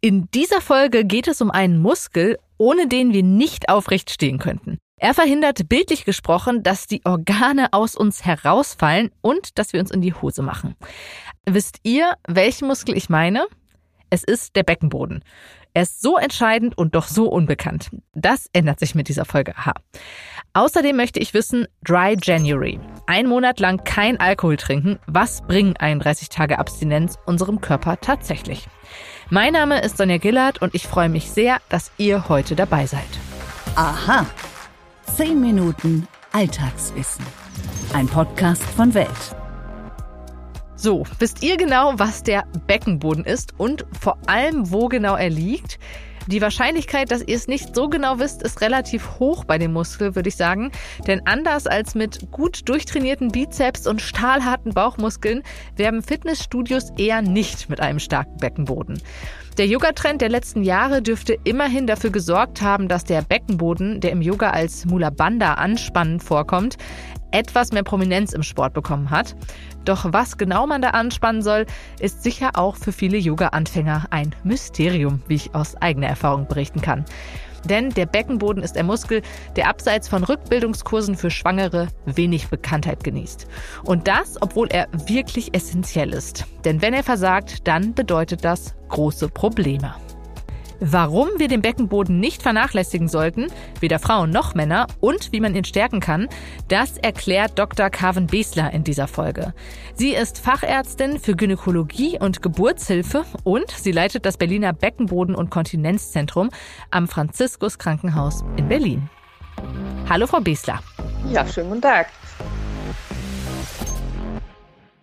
In dieser Folge geht es um einen Muskel, ohne den wir nicht aufrecht stehen könnten. Er verhindert bildlich gesprochen, dass die Organe aus uns herausfallen und dass wir uns in die Hose machen. Wisst ihr, welchen Muskel ich meine? Es ist der Beckenboden. Er ist so entscheidend und doch so unbekannt. Das ändert sich mit dieser Folge. Aha. Außerdem möchte ich wissen, Dry January. Ein Monat lang kein Alkohol trinken. Was bringen 31 Tage Abstinenz unserem Körper tatsächlich? Mein Name ist Sonja Gillard und ich freue mich sehr, dass ihr heute dabei seid. Aha. 10 Minuten Alltagswissen. Ein Podcast von Welt. So, wisst ihr genau, was der Beckenboden ist und vor allem, wo genau er liegt? Die Wahrscheinlichkeit, dass ihr es nicht so genau wisst, ist relativ hoch bei dem Muskel, würde ich sagen. Denn anders als mit gut durchtrainierten Bizeps und stahlharten Bauchmuskeln werben Fitnessstudios eher nicht mit einem starken Beckenboden. Der Yoga-Trend der letzten Jahre dürfte immerhin dafür gesorgt haben, dass der Beckenboden, der im Yoga als Mula Bandha anspannend vorkommt, etwas mehr Prominenz im Sport bekommen hat. Doch was genau man da anspannen soll, ist sicher auch für viele Yoga-Anfänger ein Mysterium, wie ich aus eigener Erfahrung berichten kann. Denn der Beckenboden ist ein Muskel, der abseits von Rückbildungskursen für Schwangere wenig Bekanntheit genießt. Und das, obwohl er wirklich essentiell ist. Denn wenn er versagt, dann bedeutet das große Probleme. Warum wir den Beckenboden nicht vernachlässigen sollten, weder Frauen noch Männer, und wie man ihn stärken kann, das erklärt Dr. Carven Besler in dieser Folge. Sie ist Fachärztin für Gynäkologie und Geburtshilfe und sie leitet das Berliner Beckenboden- und Kontinenzzentrum am Franziskus Krankenhaus in Berlin. Hallo, Frau Besler. Ja, schönen guten Tag.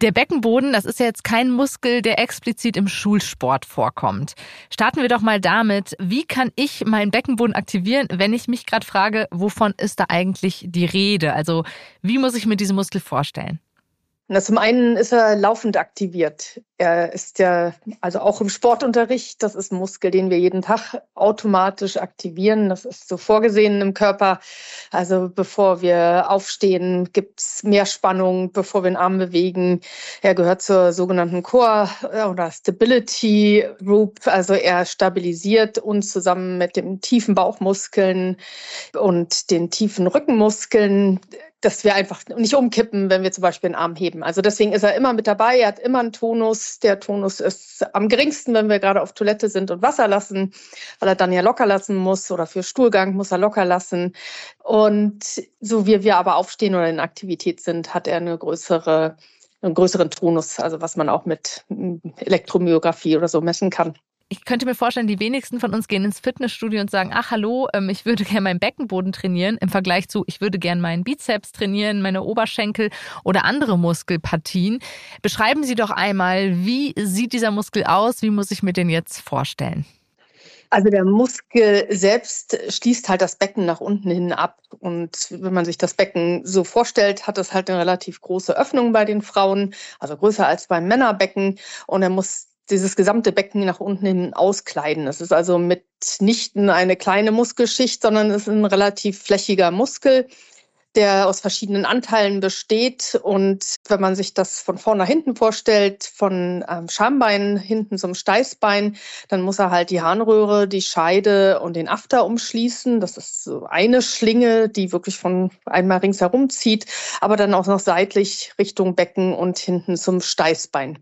Der Beckenboden, das ist ja jetzt kein Muskel, der explizit im Schulsport vorkommt. Starten wir doch mal damit, wie kann ich meinen Beckenboden aktivieren, wenn ich mich gerade frage, wovon ist da eigentlich die Rede? Also wie muss ich mir diesen Muskel vorstellen? Na, zum einen ist er laufend aktiviert. Er ist ja, also auch im Sportunterricht, das ist ein Muskel, den wir jeden Tag automatisch aktivieren. Das ist so vorgesehen im Körper. Also bevor wir aufstehen, gibt's mehr Spannung, bevor wir den Arm bewegen. Er gehört zur sogenannten Core äh, oder Stability Group. Also er stabilisiert uns zusammen mit den tiefen Bauchmuskeln und den tiefen Rückenmuskeln dass wir einfach nicht umkippen, wenn wir zum Beispiel den Arm heben. Also deswegen ist er immer mit dabei. Er hat immer einen Tonus. Der Tonus ist am geringsten, wenn wir gerade auf Toilette sind und Wasser lassen, weil er dann ja locker lassen muss oder für Stuhlgang muss er locker lassen. Und so wie wir aber aufstehen oder in Aktivität sind, hat er eine größere einen größeren Tonus, also was man auch mit Elektromyographie oder so messen kann ich könnte mir vorstellen, die wenigsten von uns gehen ins Fitnessstudio und sagen, ach hallo, ähm, ich würde gerne meinen Beckenboden trainieren, im Vergleich zu, ich würde gerne meinen Bizeps trainieren, meine Oberschenkel oder andere Muskelpartien. Beschreiben Sie doch einmal, wie sieht dieser Muskel aus? Wie muss ich mir den jetzt vorstellen? Also der Muskel selbst schließt halt das Becken nach unten hin ab. Und wenn man sich das Becken so vorstellt, hat es halt eine relativ große Öffnung bei den Frauen, also größer als beim Männerbecken. Und er muss dieses gesamte Becken nach unten hin auskleiden. Es ist also mitnichten eine kleine Muskelschicht, sondern es ist ein relativ flächiger Muskel, der aus verschiedenen Anteilen besteht. Und wenn man sich das von vorne nach hinten vorstellt, von ähm, Schambein hinten zum Steißbein, dann muss er halt die Harnröhre, die Scheide und den After umschließen. Das ist so eine Schlinge, die wirklich von einmal ringsherum zieht, aber dann auch noch seitlich Richtung Becken und hinten zum Steißbein.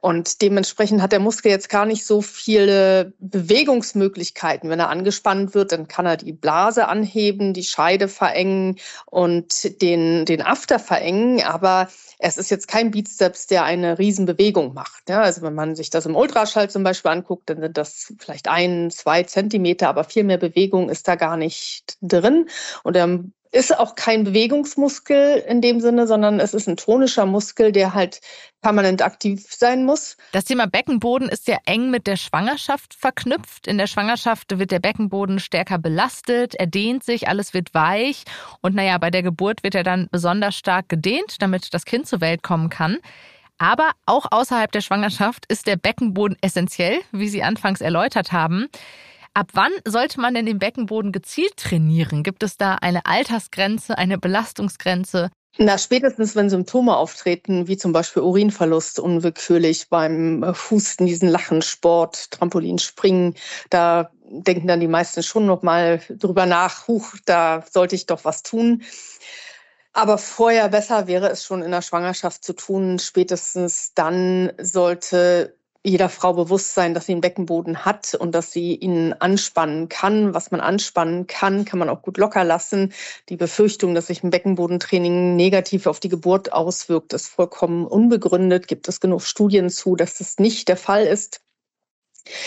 Und dementsprechend hat der Muskel jetzt gar nicht so viele Bewegungsmöglichkeiten. Wenn er angespannt wird, dann kann er die Blase anheben, die Scheide verengen und den, den After verengen. Aber es ist jetzt kein Bizeps, der eine Riesenbewegung macht. Ja, also wenn man sich das im Ultraschall zum Beispiel anguckt, dann sind das vielleicht ein, zwei Zentimeter, aber viel mehr Bewegung ist da gar nicht drin. Und er ist auch kein Bewegungsmuskel in dem Sinne, sondern es ist ein tonischer Muskel, der halt permanent aktiv sein muss. Das Thema Beckenboden ist ja eng mit der Schwangerschaft verknüpft. In der Schwangerschaft wird der Beckenboden stärker belastet, er dehnt sich, alles wird weich und naja, bei der Geburt wird er dann besonders stark gedehnt, damit das Kind zur Welt kommen kann. Aber auch außerhalb der Schwangerschaft ist der Beckenboden essentiell, wie Sie anfangs erläutert haben. Ab wann sollte man denn den Beckenboden gezielt trainieren? Gibt es da eine Altersgrenze, eine Belastungsgrenze? Na, spätestens, wenn Symptome auftreten, wie zum Beispiel Urinverlust, unwillkürlich beim Husten, diesen Lachensport, Trampolinspringen, da denken dann die meisten schon noch mal drüber nach, huch, da sollte ich doch was tun. Aber vorher besser wäre es schon in der Schwangerschaft zu tun. Spätestens dann sollte jeder Frau bewusst sein, dass sie einen Beckenboden hat und dass sie ihn anspannen kann. Was man anspannen kann, kann man auch gut locker lassen. Die Befürchtung, dass sich ein Beckenbodentraining negativ auf die Geburt auswirkt, ist vollkommen unbegründet. Gibt es genug Studien zu, dass das nicht der Fall ist.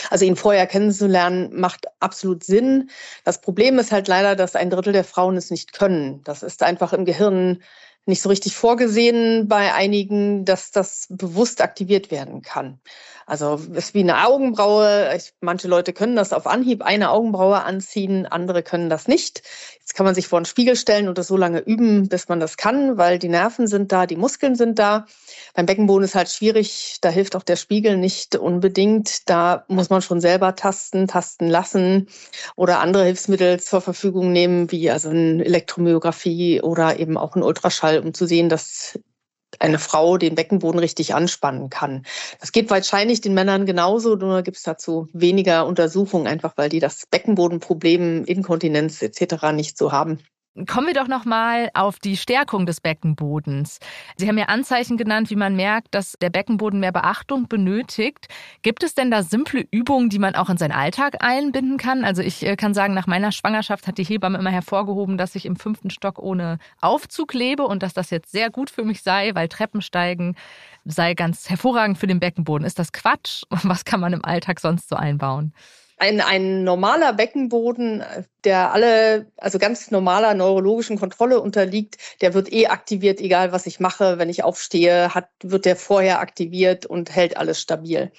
Also ihn vorher kennenzulernen, macht absolut Sinn. Das Problem ist halt leider, dass ein Drittel der Frauen es nicht können. Das ist einfach im Gehirn nicht so richtig vorgesehen bei einigen, dass das bewusst aktiviert werden kann. Also ist wie eine Augenbraue. Ich, manche Leute können das auf Anhieb eine Augenbraue anziehen, andere können das nicht. Jetzt kann man sich vor einen Spiegel stellen und das so lange üben, bis man das kann, weil die Nerven sind da, die Muskeln sind da. Beim Beckenboden ist halt schwierig, da hilft auch der Spiegel nicht unbedingt. Da muss man schon selber tasten, tasten lassen oder andere Hilfsmittel zur Verfügung nehmen, wie also eine Elektromyographie oder eben auch ein Ultraschall, um zu sehen, dass eine Frau den Beckenboden richtig anspannen kann. Das geht wahrscheinlich den Männern genauso, nur gibt es dazu weniger Untersuchungen, einfach weil die das Beckenbodenproblem, Inkontinenz etc. nicht so haben. Kommen wir doch noch mal auf die Stärkung des Beckenbodens. Sie haben ja Anzeichen genannt, wie man merkt, dass der Beckenboden mehr Beachtung benötigt. Gibt es denn da simple Übungen, die man auch in seinen Alltag einbinden kann? Also ich äh, kann sagen, nach meiner Schwangerschaft hat die Hebamme immer hervorgehoben, dass ich im fünften Stock ohne Aufzug lebe und dass das jetzt sehr gut für mich sei, weil Treppensteigen sei ganz hervorragend für den Beckenboden. Ist das Quatsch? Was kann man im Alltag sonst so einbauen? Ein, ein normaler Beckenboden, der alle, also ganz normaler neurologischen Kontrolle unterliegt, der wird eh aktiviert, egal was ich mache. Wenn ich aufstehe, hat, wird der vorher aktiviert und hält alles stabil.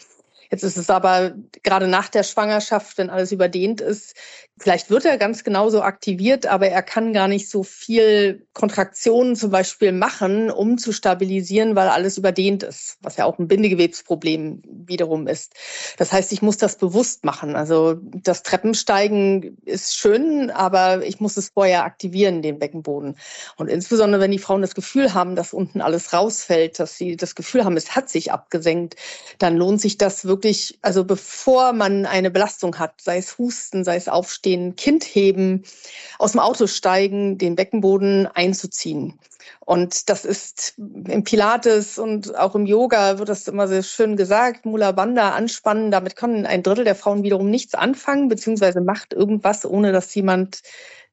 Jetzt ist es aber gerade nach der Schwangerschaft, wenn alles überdehnt ist, vielleicht wird er ganz genauso aktiviert, aber er kann gar nicht so viel Kontraktionen zum Beispiel machen, um zu stabilisieren, weil alles überdehnt ist, was ja auch ein Bindegewebsproblem wiederum ist. Das heißt, ich muss das bewusst machen. Also das Treppensteigen ist schön, aber ich muss es vorher aktivieren, den Beckenboden. Und insbesondere, wenn die Frauen das Gefühl haben, dass unten alles rausfällt, dass sie das Gefühl haben, es hat sich abgesenkt, dann lohnt sich das wirklich also bevor man eine Belastung hat, sei es Husten, sei es Aufstehen, Kind heben, aus dem Auto steigen, den Beckenboden einzuziehen. Und das ist im Pilates und auch im Yoga wird das immer sehr schön gesagt, Mula Bandha anspannen. Damit können ein Drittel der Frauen wiederum nichts anfangen, beziehungsweise macht irgendwas, ohne dass jemand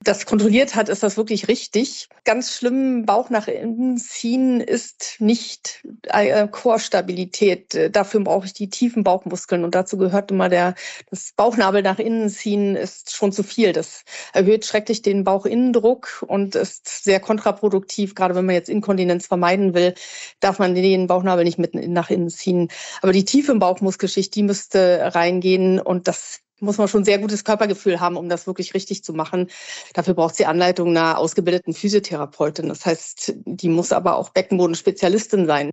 das kontrolliert hat, ist das wirklich richtig. Ganz schlimm, Bauch nach innen ziehen ist nicht äh, Chorstabilität. Dafür brauche ich die tiefen Bauchmuskeln und dazu gehört immer der, das Bauchnabel nach innen ziehen ist schon zu viel. Das erhöht schrecklich den Bauchinnendruck und ist sehr kontraproduktiv. Gerade wenn man jetzt Inkontinenz vermeiden will, darf man den Bauchnabel nicht mit nach innen ziehen. Aber die tiefe Bauchmuskelschicht, die müsste reingehen und das muss man schon sehr gutes Körpergefühl haben, um das wirklich richtig zu machen. Dafür braucht sie Anleitung einer ausgebildeten Physiotherapeutin. Das heißt, die muss aber auch Beckenbodenspezialistin sein.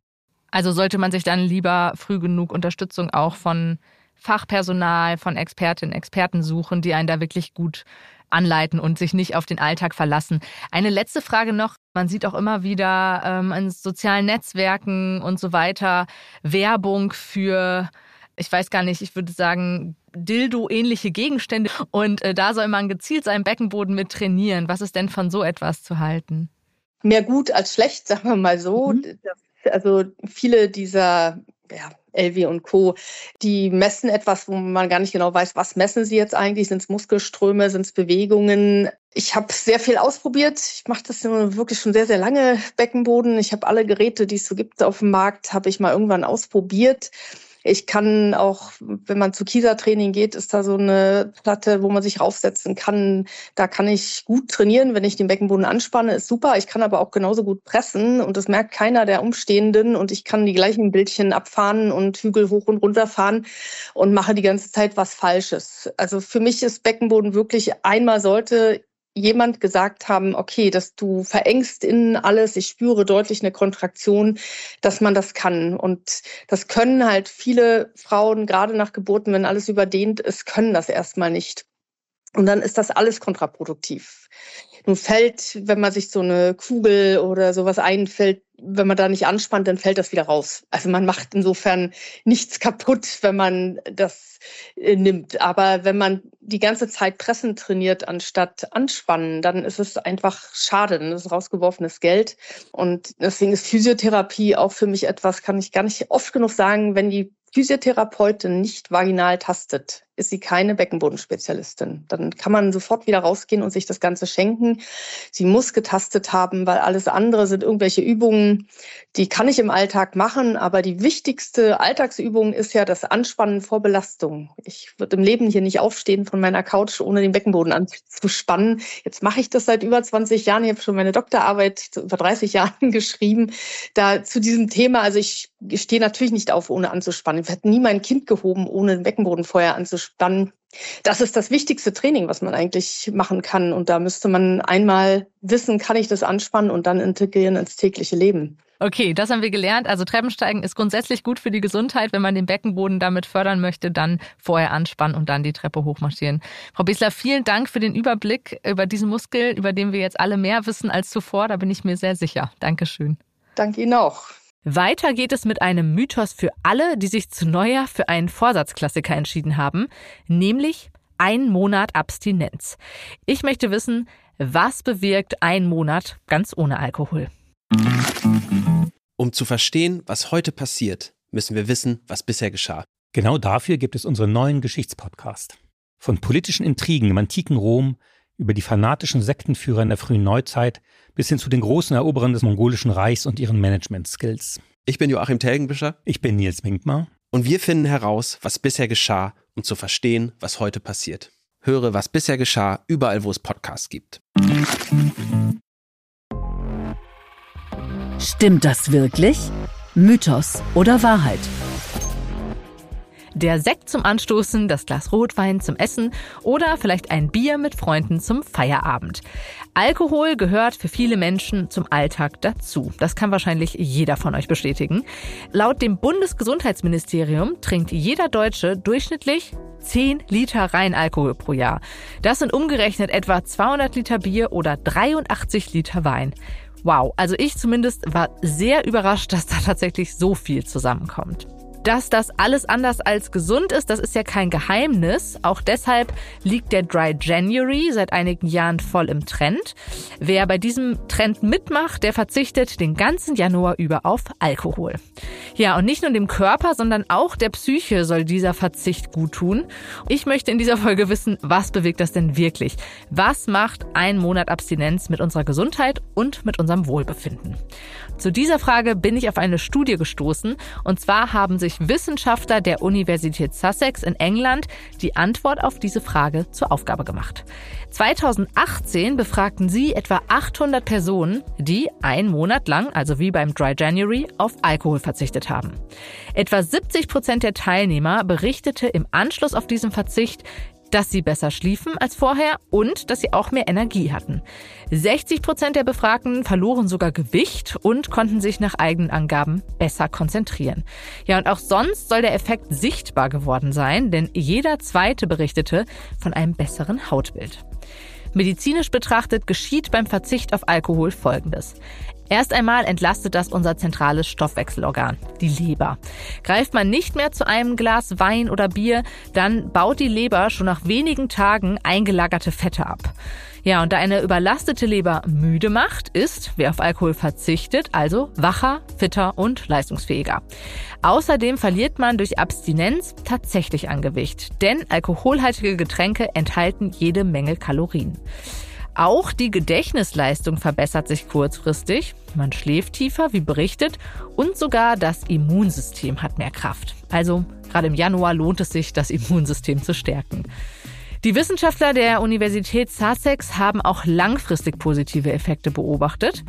Also sollte man sich dann lieber früh genug Unterstützung auch von Fachpersonal, von Expertinnen, Experten suchen, die einen da wirklich gut anleiten und sich nicht auf den Alltag verlassen. Eine letzte Frage noch. Man sieht auch immer wieder ähm, in sozialen Netzwerken und so weiter Werbung für ich weiß gar nicht, ich würde sagen, Dildo-ähnliche Gegenstände. Und äh, da soll man gezielt seinen Beckenboden mit trainieren. Was ist denn von so etwas zu halten? Mehr gut als schlecht, sagen wir mal so. Mhm. Also viele dieser ja, LW und Co., die messen etwas, wo man gar nicht genau weiß, was messen sie jetzt eigentlich? Sind es Muskelströme, sind es Bewegungen? Ich habe sehr viel ausprobiert. Ich mache das wirklich schon sehr, sehr lange, Beckenboden. Ich habe alle Geräte, die es so gibt auf dem Markt, habe ich mal irgendwann ausprobiert. Ich kann auch, wenn man zu Kiesertraining geht, ist da so eine Platte, wo man sich raufsetzen kann. Da kann ich gut trainieren, wenn ich den Beckenboden anspanne, ist super. Ich kann aber auch genauso gut pressen und das merkt keiner der Umstehenden und ich kann die gleichen Bildchen abfahren und Hügel hoch und runter fahren und mache die ganze Zeit was Falsches. Also für mich ist Beckenboden wirklich einmal sollte jemand gesagt haben, okay, dass du verengst innen alles, ich spüre deutlich eine Kontraktion, dass man das kann. Und das können halt viele Frauen, gerade nach Geburten, wenn alles überdehnt ist, können das erstmal nicht. Und dann ist das alles kontraproduktiv. Nun fällt, wenn man sich so eine Kugel oder sowas einfällt, wenn man da nicht anspannt, dann fällt das wieder raus. Also man macht insofern nichts kaputt, wenn man das äh, nimmt. Aber wenn man die ganze Zeit pressen trainiert anstatt anspannen, dann ist es einfach schade. Dann ist es rausgeworfenes Geld. Und deswegen ist Physiotherapie auch für mich etwas, kann ich gar nicht oft genug sagen, wenn die Physiotherapeutin nicht vaginal tastet, ist sie keine Beckenbodenspezialistin. Dann kann man sofort wieder rausgehen und sich das Ganze schenken. Sie muss getastet haben, weil alles andere sind irgendwelche Übungen, die kann ich im Alltag machen. Aber die wichtigste Alltagsübung ist ja das Anspannen vor Belastung. Ich würde im Leben hier nicht aufstehen von meiner Couch, ohne den Beckenboden anzuspannen. Jetzt mache ich das seit über 20 Jahren. Ich habe schon meine Doktorarbeit über 30 Jahren geschrieben. Da zu diesem Thema, also ich stehe natürlich nicht auf, ohne anzuspannen. Ich hätte nie mein Kind gehoben, ohne den Beckenboden vorher anzuspannen. Das ist das wichtigste Training, was man eigentlich machen kann. Und da müsste man einmal wissen, kann ich das anspannen und dann integrieren ins tägliche Leben. Okay, das haben wir gelernt. Also Treppensteigen ist grundsätzlich gut für die Gesundheit. Wenn man den Beckenboden damit fördern möchte, dann vorher anspannen und dann die Treppe hochmarschieren. Frau Biesler, vielen Dank für den Überblick über diesen Muskel, über den wir jetzt alle mehr wissen als zuvor. Da bin ich mir sehr sicher. Dankeschön. Danke Ihnen auch. Weiter geht es mit einem Mythos für alle, die sich zu Neujahr für einen Vorsatzklassiker entschieden haben, nämlich ein Monat Abstinenz. Ich möchte wissen, was bewirkt ein Monat ganz ohne Alkohol? Um zu verstehen, was heute passiert, müssen wir wissen, was bisher geschah. Genau dafür gibt es unseren neuen Geschichtspodcast. Von politischen Intrigen im antiken Rom über die fanatischen Sektenführer in der frühen Neuzeit bis hin zu den großen Eroberern des mongolischen Reichs und ihren Management-Skills. Ich bin Joachim Telgenbischer. Ich bin Nils Minkmar. Und wir finden heraus, was bisher geschah, um zu verstehen, was heute passiert. Höre, was bisher geschah, überall, wo es Podcasts gibt. Stimmt das wirklich? Mythos oder Wahrheit? Der Sekt zum Anstoßen, das Glas Rotwein zum Essen oder vielleicht ein Bier mit Freunden zum Feierabend. Alkohol gehört für viele Menschen zum Alltag dazu. Das kann wahrscheinlich jeder von euch bestätigen. Laut dem Bundesgesundheitsministerium trinkt jeder Deutsche durchschnittlich 10 Liter Reinalkohol pro Jahr. Das sind umgerechnet etwa 200 Liter Bier oder 83 Liter Wein. Wow, also ich zumindest war sehr überrascht, dass da tatsächlich so viel zusammenkommt. Dass das alles anders als gesund ist, das ist ja kein Geheimnis. Auch deshalb liegt der Dry January seit einigen Jahren voll im Trend. Wer bei diesem Trend mitmacht, der verzichtet den ganzen Januar über auf Alkohol. Ja, und nicht nur dem Körper, sondern auch der Psyche soll dieser Verzicht gut tun. Ich möchte in dieser Folge wissen, was bewegt das denn wirklich? Was macht ein Monat Abstinenz mit unserer Gesundheit und mit unserem Wohlbefinden? Zu dieser Frage bin ich auf eine Studie gestoßen. Und zwar haben sich Wissenschaftler der Universität Sussex in England die Antwort auf diese Frage zur Aufgabe gemacht. 2018 befragten sie etwa 800 Personen, die einen Monat lang, also wie beim Dry January, auf Alkohol verzichtet haben. Etwa 70 Prozent der Teilnehmer berichtete im Anschluss auf diesen Verzicht, dass sie besser schliefen als vorher und dass sie auch mehr Energie hatten. 60 Prozent der Befragten verloren sogar Gewicht und konnten sich nach eigenen Angaben besser konzentrieren. Ja, und auch sonst soll der Effekt sichtbar geworden sein, denn jeder zweite berichtete von einem besseren Hautbild. Medizinisch betrachtet geschieht beim Verzicht auf Alkohol Folgendes. Erst einmal entlastet das unser zentrales Stoffwechselorgan, die Leber. Greift man nicht mehr zu einem Glas Wein oder Bier, dann baut die Leber schon nach wenigen Tagen eingelagerte Fette ab. Ja, und da eine überlastete Leber müde macht, ist, wer auf Alkohol verzichtet, also wacher, fitter und leistungsfähiger. Außerdem verliert man durch Abstinenz tatsächlich an Gewicht, denn alkoholhaltige Getränke enthalten jede Menge Kalorien. Auch die Gedächtnisleistung verbessert sich kurzfristig. Man schläft tiefer, wie berichtet, und sogar das Immunsystem hat mehr Kraft. Also gerade im Januar lohnt es sich, das Immunsystem zu stärken. Die Wissenschaftler der Universität Sussex haben auch langfristig positive Effekte beobachtet.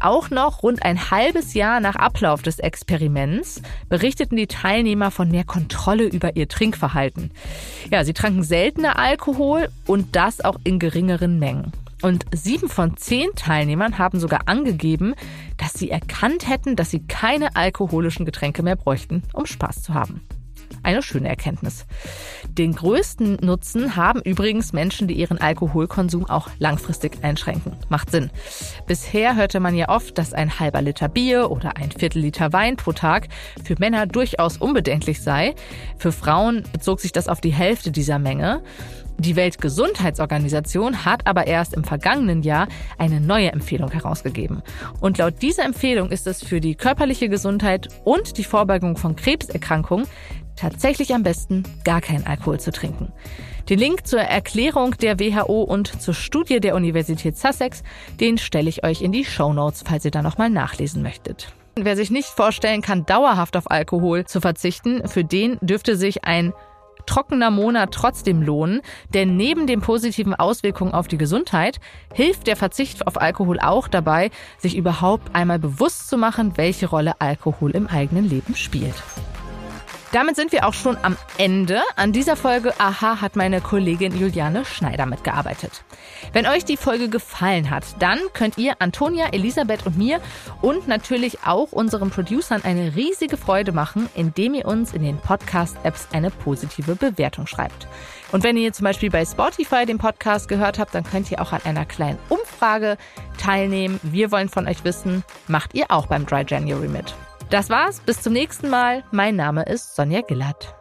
Auch noch rund ein halbes Jahr nach Ablauf des Experiments berichteten die Teilnehmer von mehr Kontrolle über ihr Trinkverhalten. Ja, sie tranken seltener Alkohol und das auch in geringeren Mengen. Und sieben von zehn Teilnehmern haben sogar angegeben, dass sie erkannt hätten, dass sie keine alkoholischen Getränke mehr bräuchten, um Spaß zu haben. Eine schöne Erkenntnis. Den größten Nutzen haben übrigens Menschen, die ihren Alkoholkonsum auch langfristig einschränken. Macht Sinn. Bisher hörte man ja oft, dass ein halber Liter Bier oder ein Viertel Liter Wein pro Tag für Männer durchaus unbedenklich sei. Für Frauen bezog sich das auf die Hälfte dieser Menge. Die Weltgesundheitsorganisation hat aber erst im vergangenen Jahr eine neue Empfehlung herausgegeben. Und laut dieser Empfehlung ist es für die körperliche Gesundheit und die Vorbeugung von Krebserkrankungen tatsächlich am besten, gar keinen Alkohol zu trinken. Den Link zur Erklärung der WHO und zur Studie der Universität Sussex, den stelle ich euch in die Show Notes, falls ihr da nochmal nachlesen möchtet. Wer sich nicht vorstellen kann, dauerhaft auf Alkohol zu verzichten, für den dürfte sich ein trockener Monat trotzdem lohnen, denn neben den positiven Auswirkungen auf die Gesundheit hilft der Verzicht auf Alkohol auch dabei, sich überhaupt einmal bewusst zu machen, welche Rolle Alkohol im eigenen Leben spielt. Damit sind wir auch schon am Ende. An dieser Folge Aha hat meine Kollegin Juliane Schneider mitgearbeitet. Wenn euch die Folge gefallen hat, dann könnt ihr Antonia, Elisabeth und mir und natürlich auch unseren Producern eine riesige Freude machen, indem ihr uns in den Podcast-Apps eine positive Bewertung schreibt. Und wenn ihr zum Beispiel bei Spotify den Podcast gehört habt, dann könnt ihr auch an einer kleinen Umfrage teilnehmen. Wir wollen von euch wissen, macht ihr auch beim Dry January mit? Das war's, bis zum nächsten Mal. Mein Name ist Sonja Gillert.